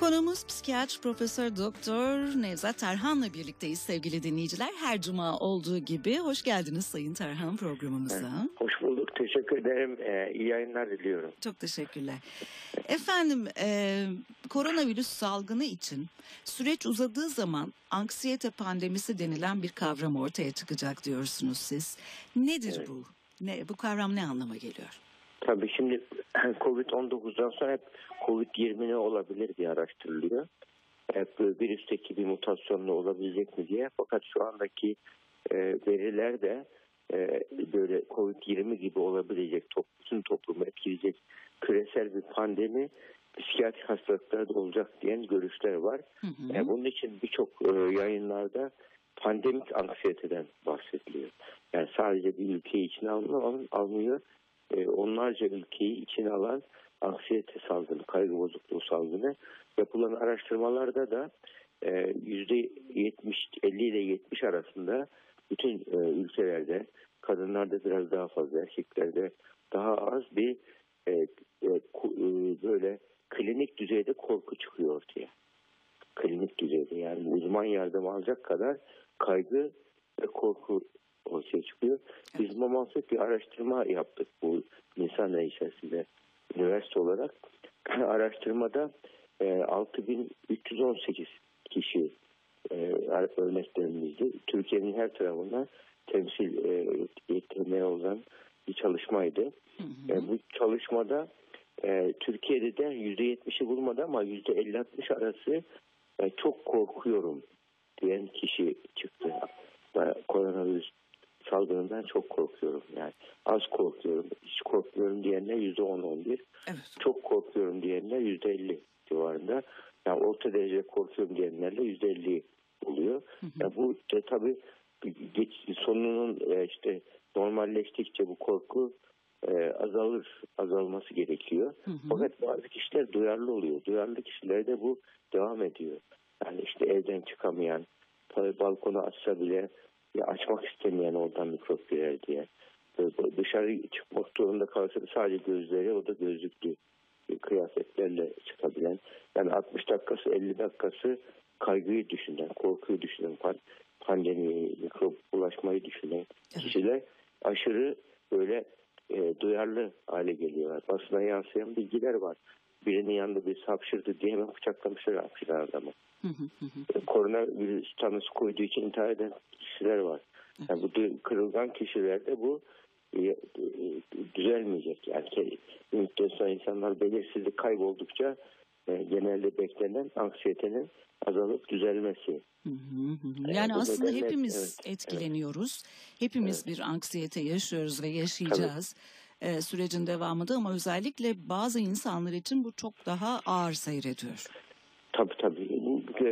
Konuğumuz psikiyatr Profesör Doktor Nevzat Tarhan'la birlikteyiz sevgili dinleyiciler. Her cuma olduğu gibi hoş geldiniz Sayın Tarhan programımıza. Hoş bulduk. Teşekkür ederim. Ee, iyi yayınlar diliyorum. Çok teşekkürler. Efendim e, koronavirüs salgını için süreç uzadığı zaman anksiyete pandemisi denilen bir kavram ortaya çıkacak diyorsunuz siz. Nedir Evet. bu? Ne, bu kavram ne anlama geliyor? Tabii şimdi Covid-19'dan sonra hep Covid-20 ne olabilir diye araştırılıyor. Hep virüsteki bir mutasyonla olabilecek mi diye. Fakat şu andaki e, veriler de e, böyle Covid-20 gibi olabilecek, top, bütün toplumu etkileyecek küresel bir pandemi psikiyatrik hastalıklarda olacak diyen görüşler var. Hı hı. E, bunun için birçok e, yayınlarda pandemik anksiyeteden bahsediliyor. Yani sadece bir ülkeyi içine almıyor, almıyor. E, onlarca ülkeyi içine alan anksiyete salgını, kaygı bozukluğu salgını. Yapılan araştırmalarda da e, yüzde 70, 50 ile 70 arasında bütün e, ülkelerde kadınlarda biraz daha fazla, erkeklerde daha az bir e, e, böyle klinik düzeyde korku çıkıyor ortaya. Klinik düzeyde yani uzman yardım alacak kadar kaygı ve korku ortaya çıkıyor. Biz Mamasuk bir araştırma yaptık bu Nisan ayı içerisinde üniversite olarak. Araştırmada e, 6318 kişi e, örneklerimizdi. Türkiye'nin her tarafından temsil e, yeteneği olan bir çalışmaydı. Hı hı. E, bu çalışmada e, Türkiye'de de %70'i bulmadı ama %50-60 arası e, çok korkuyorum diyen kişi çıktı. Koronavirüs salgınından çok korkuyorum. Yani az korkuyorum, hiç korkmuyorum diyenler %10-11, Evet. çok korkuyorum diyenler %50 civarında. Yani orta derece korkuyorum diyenlerle %50 oluyor. Hı hı. Ya bu da tabii geç, sonunun e, işte normalleştikçe bu korku e, azalır, azalması gerekiyor. Hı hı. Fakat bazı kişiler duyarlı oluyor. Duyarlı kişilerde bu devam ediyor. Yani işte evden çıkamayan, tabii balkonu açsa bile ya açmak istemeyen oradan mikrop girer diye. Dışarı çıkmak zorunda kalsa da sadece gözleri o da gözlüklü kıyafetlerle çıkabilen. Yani 60 dakikası 50 dakikası kaygıyı düşünen, korkuyu düşünen, pan- pandemiyi, mikrop bulaşmayı düşünen kişiler aşırı böyle e, duyarlı hale geliyorlar. Basına yansıyan bilgiler var. Birinin yanında bir hapşırdı diye hemen bıçaklamışlar hapşıran adamı. Hı. Koronavirüs tanısı koyduğu için intihar eden kişiler var. Yani bu kırılgan kişilerde bu e, e, düzelmeyecek. Yani ke- bir müddet sonra insanlar belirsizlik kayboldukça e, genelde beklenen anksiyetenin azalıp düzelmesi. Hı hı hı hı. Yani bu aslında nedenle- hepimiz evet, etkileniyoruz. Hepimiz bir anksiyete yaşıyoruz ve yaşayacağız e, sürecin devamında ama özellikle bazı insanlar için bu çok daha ağır seyrediyor. Tabii tabii.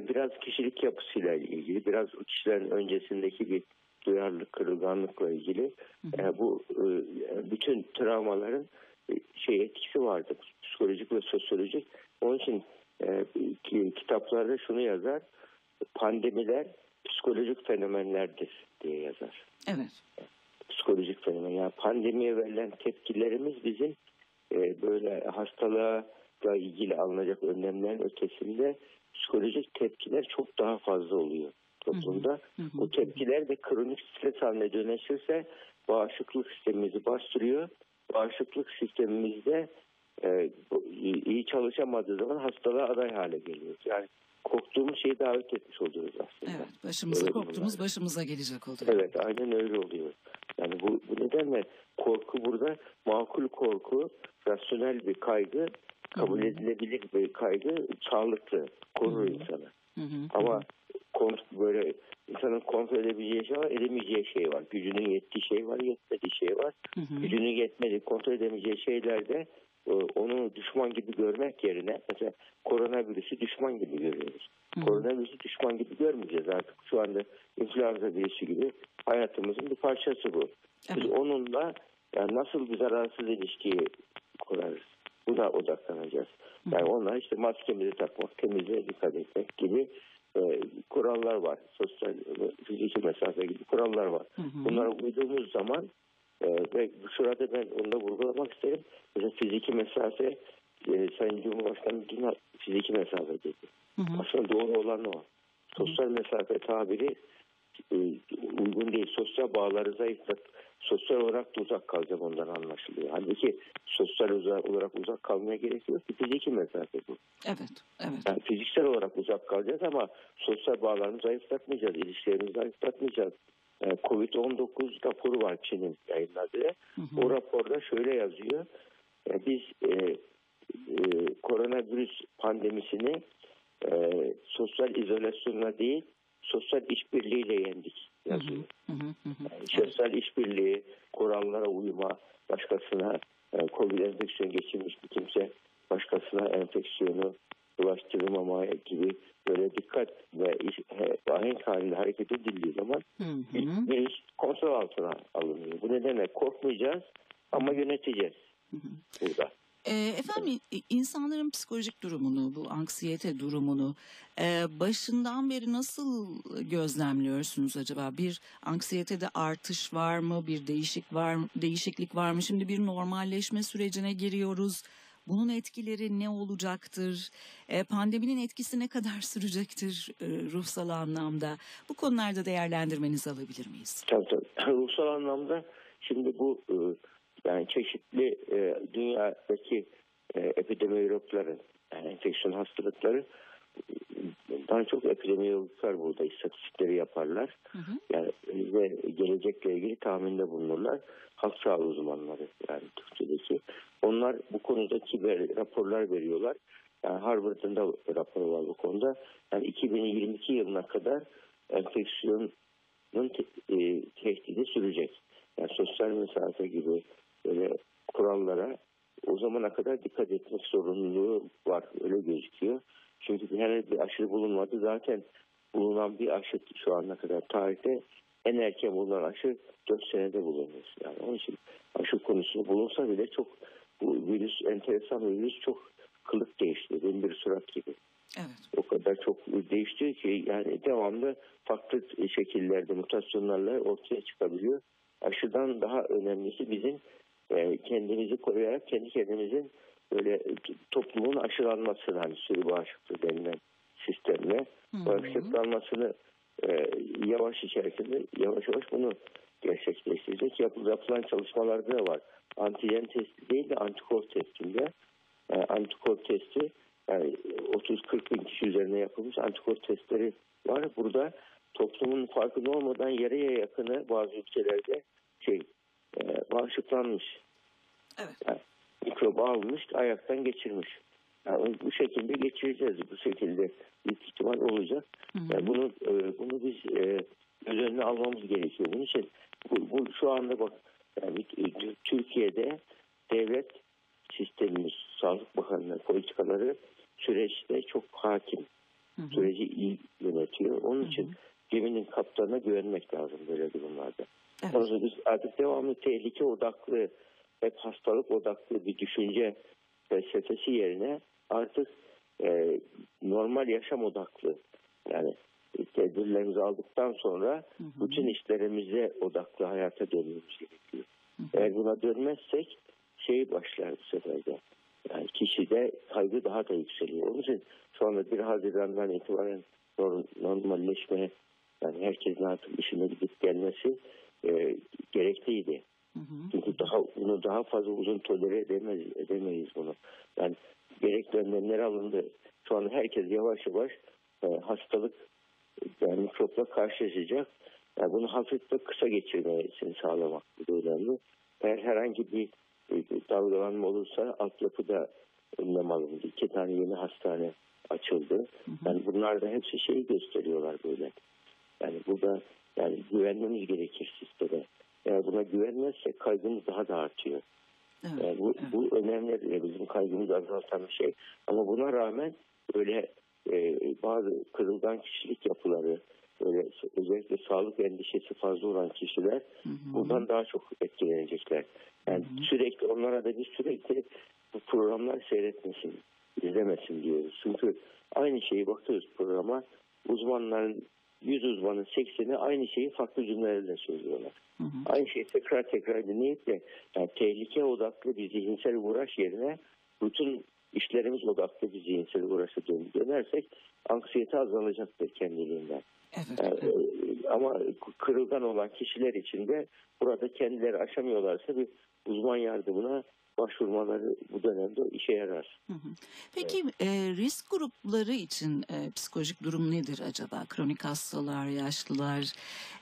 Biraz kişilik yapısıyla ilgili, biraz o kişilerin öncesindeki bir duyarlılık, kırılganlıkla ilgili. E, bu e, bütün travmaların e, şey etkisi vardır. Psikolojik ve sosyolojik. Onun için e, ki- kitaplarda şunu yazar. Pandemiler psikolojik fenomenlerdir diye yazar. Evet. Psikolojik fenomen. Yani pandemiye verilen tepkilerimiz bizim e, böyle hastalığa ilgili alınacak önlemlerin ötesinde psikolojik tepkiler çok daha fazla oluyor toplumda. Hı hı. Bu tepkiler de kronik stres haline dönüşürse bağışıklık sistemimizi bastırıyor. Bağışıklık sistemimizde e, iyi çalışamadığı zaman hastalığa aday hale geliyoruz. Yani korktuğumuz şeyi davet etmiş oluyoruz aslında. Evet. Başımıza Öyle korktuğumuz bunlar. başımıza gelecek oluyor. Evet aynen öyle oluyor. Yani bu, bu nedenle korku burada makul korku, rasyonel bir kaygı, kabul edilebilir bir kaygı, sağlıklı, korur Hı hı. insanı. Hı hı. Ama kont- böyle insanın kontrol edebileceği şey var, edemeyeceği şey var. Gücünün yettiği şey var, yetmediği şey var. Hı hı. Gücünün yetmediği, kontrol edemeyeceği şeylerde e, onu düşman gibi görmek yerine mesela koronavirüsü düşman gibi görüyoruz. Hı. Koronavirüsü düşman gibi görmeyeceğiz artık. Şu anda influenza virüsü gibi hayatımızın bir parçası bu. Biz onunla yani nasıl bir zararsız ilişkiyi odaklanacağız. Yani onlar işte maskemizi takmak, temizliğe dikkat etmek gibi e, kurallar var. Sosyal fiziki mesafe gibi kurallar var. Hı hı. Bunlara uyduğumuz zaman e, ve şurada ben onu da vurgulamak isterim. Mesela fiziki mesafe e, Sayın Cumhurbaşkanı dün fiziki mesafe dedi. Hı hı. Aslında doğru olan o. Sosyal mesafe tabiri e, uygun değil. Sosyal bağları zayıflat. Sosyal olarak da uzak kalacağım ondan anlaşılıyor. Halbuki sosyal olarak uzak kalmaya gerek yok. Fiziki mesafe bu. Evet, evet. Yani fiziksel olarak uzak kalacağız ama sosyal bağlarını zayıflatmayacağız. İlişkilerimizi zayıflatmayacağız. Yani Covid-19 raporu var Çin'in yayınladığı. Hı hı. O raporda şöyle yazıyor. Yani biz e, e, koronavirüs pandemisini e, sosyal izolasyonla değil sosyal işbirliğiyle yendik yazıyor. Hı hı hı hı. Yani sosyal işbirliği, kurallara uyma, başkasına e, Covid enfeksiyon geçirmiş bir kimse başkasına enfeksiyonu bulaştırmamaya gibi böyle dikkat ve iş, he, ahenk halinde hareket edildiği zaman virüs kontrol altına alınıyor. Bu nedenle korkmayacağız ama yöneteceğiz hı hı. burada. E, efendim insanların psikolojik durumunu, bu anksiyete durumunu e, başından beri nasıl gözlemliyorsunuz acaba? Bir anksiyetede artış var mı? Bir değişik var mı? Değişiklik var mı? Şimdi bir normalleşme sürecine giriyoruz. Bunun etkileri ne olacaktır? E, pandeminin etkisi ne kadar sürecektir e, ruhsal anlamda? Bu konularda değerlendirmenizi alabilir miyiz? Tabii tabii. Ruhsal anlamda şimdi bu e, yani çeşitli e, dünyadaki e, epidemiyologların yani enfeksiyon hastalıkları daha çok epidemiyologlar burada istatistikleri yaparlar. Hı hı. Yani ve gelecekle ilgili tahminde bulunurlar. Halk sağlığı uzmanları yani Türkçedeki. Onlar bu konudaki raporlar veriyorlar. Yani Harvard'ın da raporu var bu konuda. Yani 2022 yılına kadar enfeksiyonun te, e, tehdidi sürecek. Yani sosyal mesafe gibi böyle kurallara o zamana kadar dikkat etmek zorunluluğu var. Öyle gözüküyor. Çünkü henüz bir aşı bulunmadı. Zaten bulunan bir aşı şu ana kadar tarihte en erken bulunan aşı 4 senede bulunmuş. Yani onun için aşı konusunda bulunsa bile çok bu virüs enteresan bir virüs çok kılık değişti. Bir surat gibi. Evet. O kadar çok değişti ki yani devamlı farklı şekillerde mutasyonlarla ortaya çıkabiliyor. Aşıdan daha önemlisi bizim e, kendimizi koruyarak kendi kendimizin böyle toplumun aşılanmasını hani sürü bağışıklığı denilen sistemle bağışıklanmasını e, yavaş içerisinde yavaş yavaş bunu gerçekleştirecek. Yapıl, yapılan çalışmalarda da var. Antijen testi değil de antikor testinde e, antikor testi yani 30-40 bin kişi üzerine yapılmış antikor testleri var. Burada toplumun farkında olmadan yarıya yakını bazı ülkelerde şey e, bağışıklanmış. Evet. Yani, mikrobu almış, ayaktan geçirmiş. Yani bu şekilde geçireceğiz. Bu şekilde büyük ihtimal olacak. Hı hı. Yani bunu e, bunu biz e, göz önüne almamız gerekiyor. Bunun için bu, bu şu anda bak yani Türkiye'de devlet sistemimiz, Sağlık Bakanlığı politikaları süreçte çok hakim. Hı hı. Süreci iyi yönetiyor. Onun hı hı. için geminin kaptanına güvenmek lazım böyle durumlarda. Evet. O biz artık devamlı tehlike odaklı, hep hastalık odaklı bir düşünce felsefesi yerine artık e, normal yaşam odaklı yani tedbirlerimizi aldıktan sonra hı hı. bütün işlerimize odaklı hayata dönmemiz gerekiyor. Hı hı. Eğer buna dönmezsek şey başlar bu sefer de. Yani kişide kaygı daha da yükseliyor. Onun için şu anda bir Haziran'dan itibaren normalleşme yani herkesin artık işine gidip gelmesi e, gerekliydi. Çünkü daha bunu daha fazla uzun tolere edemez, edemeyiz bunu. Yani gerekli önlemler alındı. Şu an herkes yavaş yavaş e, hastalık yani mikropla karşılaşacak. Yani bunu hafif ve kısa geçirmesini sağlamak bu önemli. Eğer herhangi bir dalgalanma olursa altyapıda önlem alındı. İki tane yeni hastane açıldı. Yani bunlar da hepsi şeyi gösteriyorlar böyle. Yani burada yani güvenmemiz gerekir sisteme. Eğer buna güvenmezsek kaygımız daha da artıyor. Evet, yani bu, evet. bu önemli bizim kaygımızı azaltan bir şey. Ama buna rağmen böyle e, bazı kırılgan kişilik yapıları, böyle özellikle sağlık endişesi fazla olan kişiler hı hı. buradan daha çok etkilenecekler. Yani hı hı. sürekli onlara da bir sürekli bu programlar seyretmesin, izlemesin diyoruz. Çünkü aynı şeyi bakıyoruz programa uzmanların 100 uzmanın 80'i aynı şeyi farklı cümlelerle söylüyorlar. Hı hı. Aynı şeyi tekrar tekrar dinleyip de yani tehlike odaklı bir zihinsel uğraş yerine bütün işlerimiz odaklı bir zihinsel uğraşa dönersek anksiyete azalacaktır kendiliğinden. Evet, Yani, evet. e, ama kırılgan olan kişiler için de burada kendileri aşamıyorlarsa bir uzman yardımına başvurmaları bu dönemde işe yarar. Hı hı. Peki e, risk grupları için e, psikolojik durum nedir acaba? Kronik hastalar, yaşlılar,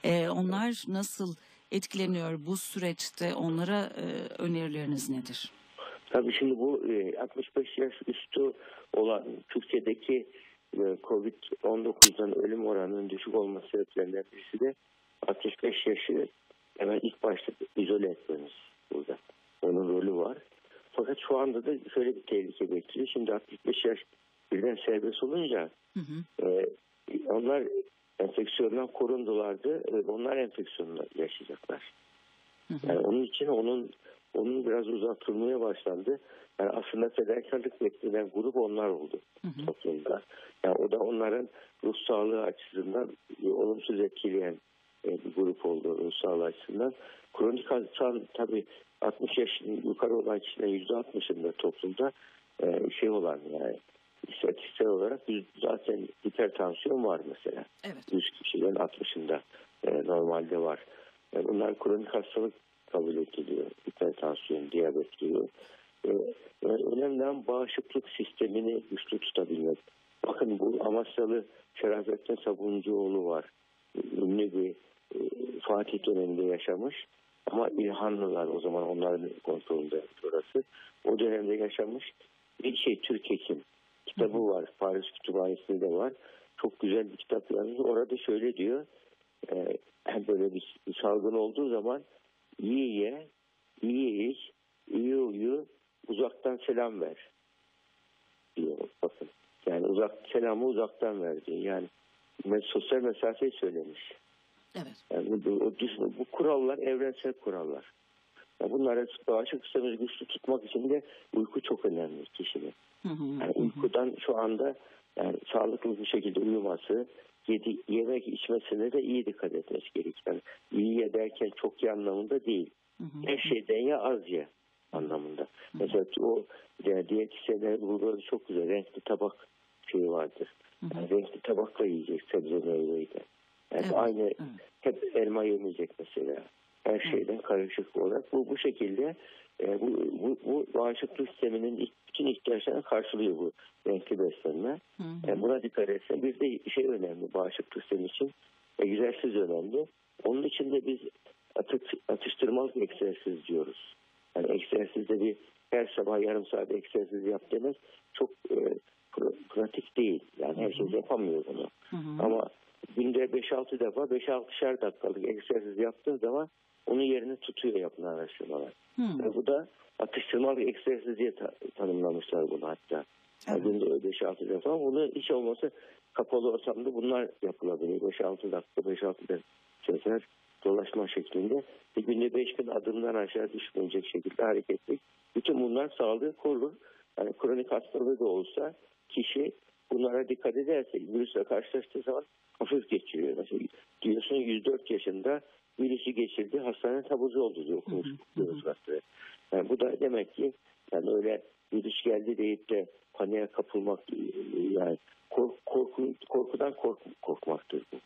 e, onlar nasıl etkileniyor bu süreçte? Onlara e, önerileriniz nedir? Tabii şimdi bu e, 65 yaş üstü olan Türkiye'deki e, Covid-19'dan ölüm oranının düşük olması sebeplerinden birisi de 65 yaşı hemen ilk başta izole etmemiz burada. Onun rolü var. Fakat şu anda da şöyle bir tehlike bekliyor. Şimdi 65 yaş birden serbest olunca Hı hı. e, onlar enfeksiyondan korundulardı. ve onlar enfeksiyonla yaşayacaklar. Hı hı. Yani onun için onun onun biraz uzatılmaya başlandı. Yani aslında fedakarlık beklenen grup onlar oldu Hı hı. toplumda. Yani o da onların ruh sağlığı açısından e, olumsuz etkileyen e, bir grup oldu ruh sağlığı açısından. Kronik hastan tabii 60 yaşın yukarı olan kişilerin %60'ında toplumda e, şey olan yani istatistiksel olarak zaten hipertansiyon var mesela. Evet. 100 kişiden 60'ında e, normalde var. E, bunlar kronik hastalık kabul ediliyor. Hipertansiyon, diyabet gibi. E, önemli olan bağışıklık sistemini güçlü tutabilmek. Bakın bu Amasyalı Şerafettin Sabuncuoğlu var. Ünlü bir e, Fatih döneminde yaşamış. Ama İlhanlılar o zaman onların kontrolünde orası. O dönemde yaşamış bir şey Türk Hekim kitabı var. Paris Kütüphanesi'nde de var. Çok güzel bir kitap yazmış. Orada şöyle diyor. E, böyle bir, salgın olduğu zaman iyi ye, iyi iç, iyi uyu, uzaktan selam ver diyor. Bakın. Yani uzak selamı uzaktan ver diyor. Yani sosyal mesafeyi söylemiş. Evet. Yani bu, bu, bu kurallar evrensel kurallar. Yani bunları bağışıklık sistemimizi güçlü tutmak için de uyku çok önemli hı. Yani uykudan şu anda yani sağlıklı bir şekilde uyuması, yedi, yemek içmesine de iyi dikkat etmesi gerekiyor. Yani iyi ye derken çok ye anlamında değil. Her şeyden ye az ye anlamında. Mesela o yani diyetisyenlerin bulguları çok güzel. Renkli tabak şeyi vardır. Yani renkli tabakla yiyecek sebze meyveyi de. Yani Evet, aynı evet. hep elma yemeyecek mesela. Her şeyden karışık olarak. Bu bu şekilde e, bu, bu, bu bağışıklık sisteminin bütün ihtiyaçlarını karşılıyor bu renkli beslenme. Hı hı. Yani buna dikkat etse bir de şey önemli bağışıklık sistemi için egzersiz önemli. Onun için de biz atış, atıştırmalık egzersiz diyoruz. Yani egzersizde bir her sabah yarım saat egzersiz yap demek çok e, pra- pratik değil. Yani herkes yapamıyor bunu. Hı hı. Ama günde 5-6 defa 5-6'şer dakikalık egzersiz yaptığın zaman onun yerini tutuyor yapılan araştırmalar. Hı. Ve bu da atıştırmalık egzersiz diye ta- tanımlamışlar bunu hatta. Yani Evet. günde 5-6 defa. Bunu hiç olmazsa kapalı ortamda bunlar yapılabiliyor. 5-6 dakika, 5-6 dakika sefer dolaşma şeklinde. Ve günde 5 bin adımdan aşağı düşmeyecek şekilde hareketlik. Bütün bunlar sağlığı korur. Yani kronik hastalığı da olsa kişi bunlara dikkat ederse virüsle karşılaştığı zaman hafif geçiriyor. Mesela diyorsun 104 yaşında virüsü geçirdi, hastane tabucu oldu diyor hastası. Yani bu da demek ki yani öyle virüs geldi deyip de paniğe kapılmak e, yani kork, korku, korkudan kork, korkmaktır bu.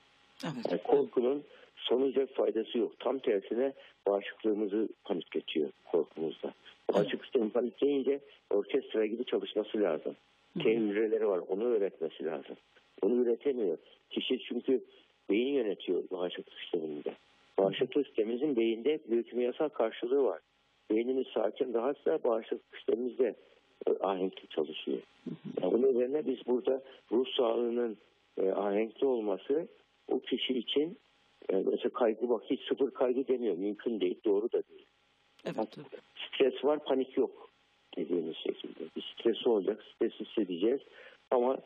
Evet. Yani korkunun sonuca faydası yok. Tam tersine bağışıklığımızı panikletiyor korkumuzda. Bağışıklık sistemi panikleyince orkestra gibi çalışması lazım. T hücreleri var. Onu öğretmesi lazım. Onu üretemiyor. Kişi çünkü beyin yönetiyor bağışıklık sisteminde. Bağışıklık sistemimizin beyinde biyokimyasal karşılığı var. Beynimiz sakin rahatsa bağışıklık sistemimiz de e, ahenkli çalışıyor. Yani bunun üzerine biz burada ruh sağlığının e, ahenkli olması o kişi için e, mesela kaygı bak hiç sıfır kaygı demiyor. Mümkün değil. Doğru da değil. Evet. evet. Stres var panik yok dediğimiz şekilde. Bir stres olacak. Stres hissedeceğiz. Ama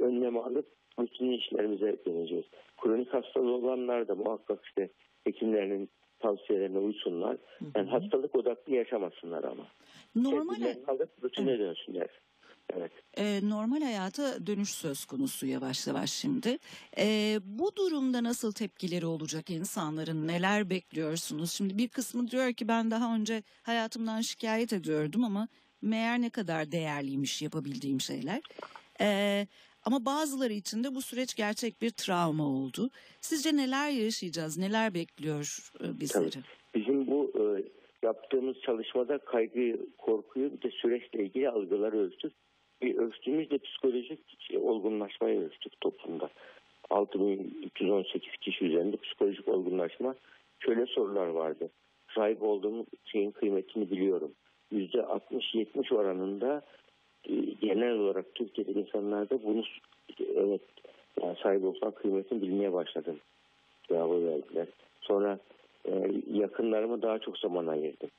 önlem alıp bütün işlerimize döneceğiz. Kronik hastalığı olanlar da muhakkak işte hekimlerinin tavsiyelerine uysunlar. Yani hastalık odaklı yaşamasınlar ama. Normal alıp rutine dönsünler. Evet. e, normal hayata dönüş söz konusu yavaş yavaş şimdi. E, bu durumda nasıl tepkileri olacak insanların? Neler bekliyorsunuz? Şimdi bir kısmı diyor ki ben daha önce hayatımdan şikayet ediyordum ama meğer ne kadar değerliymiş yapabildiğim şeyler. Ee, ama bazıları için de bu süreç gerçek bir travma oldu. Sizce neler yaşayacağız, neler bekliyor e, bizleri? Tabii. Bizim bu e, yaptığımız çalışmada kaygı, korkuyu bir de süreçle ilgili algıları ölçtük. Bir ölçtüğümüzde psikolojik olgunlaşmayı ölçtük toplumda. 6318 kişi üzerinde psikolojik olgunlaşma. Şöyle sorular vardı. Sahip olduğum şeyin kıymetini biliyorum. %60-70 oranında e, genel olarak Türkiye'de insanlarda bunu evet yani sahip olsan kıymetini bilmeye başladım. Cevabı verdiler. Sonra e, yakınlarıma daha çok zaman ayırdım.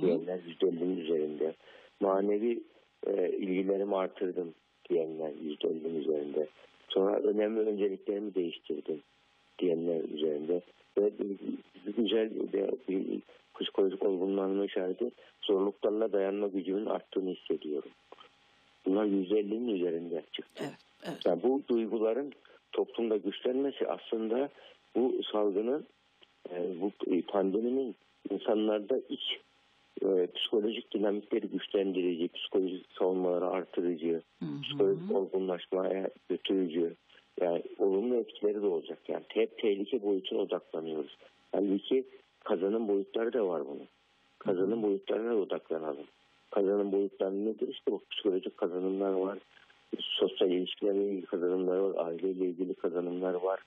Diyenler %50'nin üzerinde. Manevi e, ilgilerimi artırdım diyenler %50'nin üzerinde. Sonra önemli önceliklerimi değiştirdim diyenler üzerinde. Ve güzel bir, bir psikolojik olgunlanma işareti zorluklarla dayanma gücümün arttığını hissediyorum. Bunlar 150'nin üzerinde çıktı. Evet, evet. Yani bu duyguların toplumda güçlenmesi aslında bu salgının e, bu pandeminin insanlarda iç e, psikolojik dinamikleri güçlendirici, psikolojik savunmaları artırıcı, Hı hı. psikolojik olgunlaşmaya götürücü, yani olumlu etkileri de olacak. Yani hep tehlike boyutuna odaklanıyoruz. Halbuki kazanım boyutları da var bunun. Kazanım boyutlarına da odaklanalım. Kazanım boyutları nedir? İşte bu psikolojik kazanımlar var. Sosyal ilişkilerle ilgili kazanımlar var. Aileyle ilgili kazanımlar var.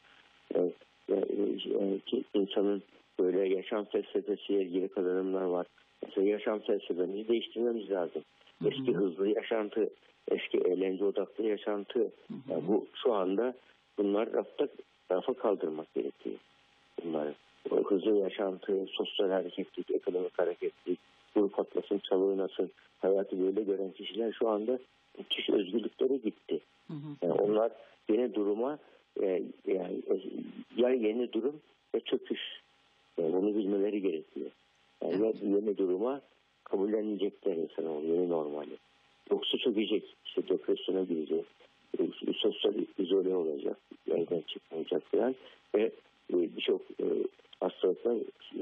Ee, e, ki insanın böyle yaşam felsefesiyle ilgili kazanımlar var. Mesela yaşam felsefemizi değiştirmemiz lazım. Eski hızlı yaşantı, eski eğlence odaklı yaşantı. Hı hı. Yani bu şu anda bunlar rafta, rafa kaldırmak gerekiyor. Bunları. Bu hızlı yaşantı, sosyal hareketlilik, ekonomik hareketlilik, grup atlasın, çalığınasın, hayatı böyle gören kişiler şu anda müthiş özgürlükleri gitti. Hı hı. Yani onlar yeni duruma e, yani ya yeni durum ya çöküş. Yani onu bilmeleri gerekiyor. Yani ya yeni duruma kabullenecekler insanoğlu yeni normali. Yoksa çökecek. İşte depresyona girecek. E, sosyal izole olacak. Evden çıkmayacak falan. Ve e, birçok e, hastalıklar,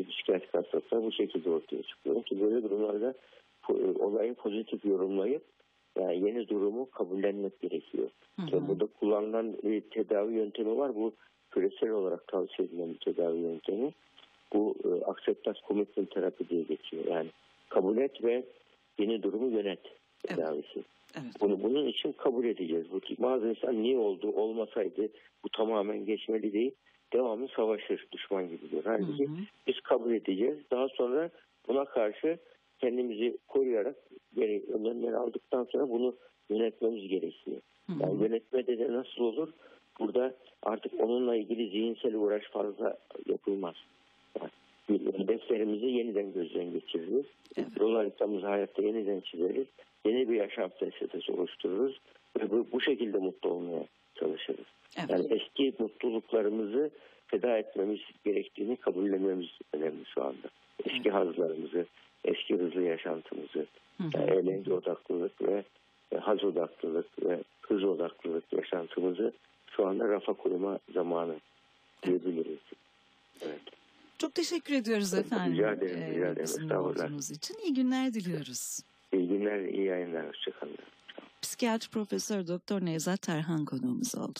psikiyatrik hastalıklar bu şekilde ortaya çıkıyor. Ki böyle durumlarda po- olayı pozitif yorumlayıp yani yeni durumu kabullenmek gerekiyor. Hı hı. Yani burada kullanılan bir tedavi yöntemi var. Bu küresel olarak tavsiye edilen bir tedavi yöntemi. Bu e, acceptance commitment terapi diye geçiyor. Yani kabul et ve yeni durumu yönet tedavisi. Evet. Bunu bunun için kabul edeceğiz. Bu bazı insan niye oldu, olmasaydı bu tamamen geçmeli değil. Devamlı savaşır düşman gibi diyor. Hı Halbuki hı. biz kabul edeceğiz. Daha sonra buna karşı kendimizi koruyarak geri önlemleri aldıktan sonra bunu yönetmemiz gerekiyor. Hı hı. Yani yönetmede de nasıl olur? Burada artık onunla ilgili zihinsel uğraş fazla yapılmaz. Yani bir hedeflerimizi yeniden gözden geçiririz. Evet. Yol haritamızı hayatta yeniden çizeriz. Yeni bir yaşam felsefesi oluştururuz. Ve bu, bu şekilde mutlu olmaya çalışırız. Evet. Yani eski mutluluklarımızı feda etmemiz gerektiğini kabullenmemiz önemli şu anda. Eski hazlarımızı, eski hızlı yaşantımızı, yani eğlence odaklılık ve e, haz odaklılık ve hız odaklılık yaşantımızı şu anda rafa koyma zamanı diyebiliriz. Evet. Çok teşekkür ediyoruz Rica efendim. ederim, e, rica ederim. Estağfurullah. için. İyi günler diliyoruz. İyi günler, iyi yayınlar. Hoşçakalın. Psikiyatri Profesör Doktor Nevzat Terhan konuğumuz oldu.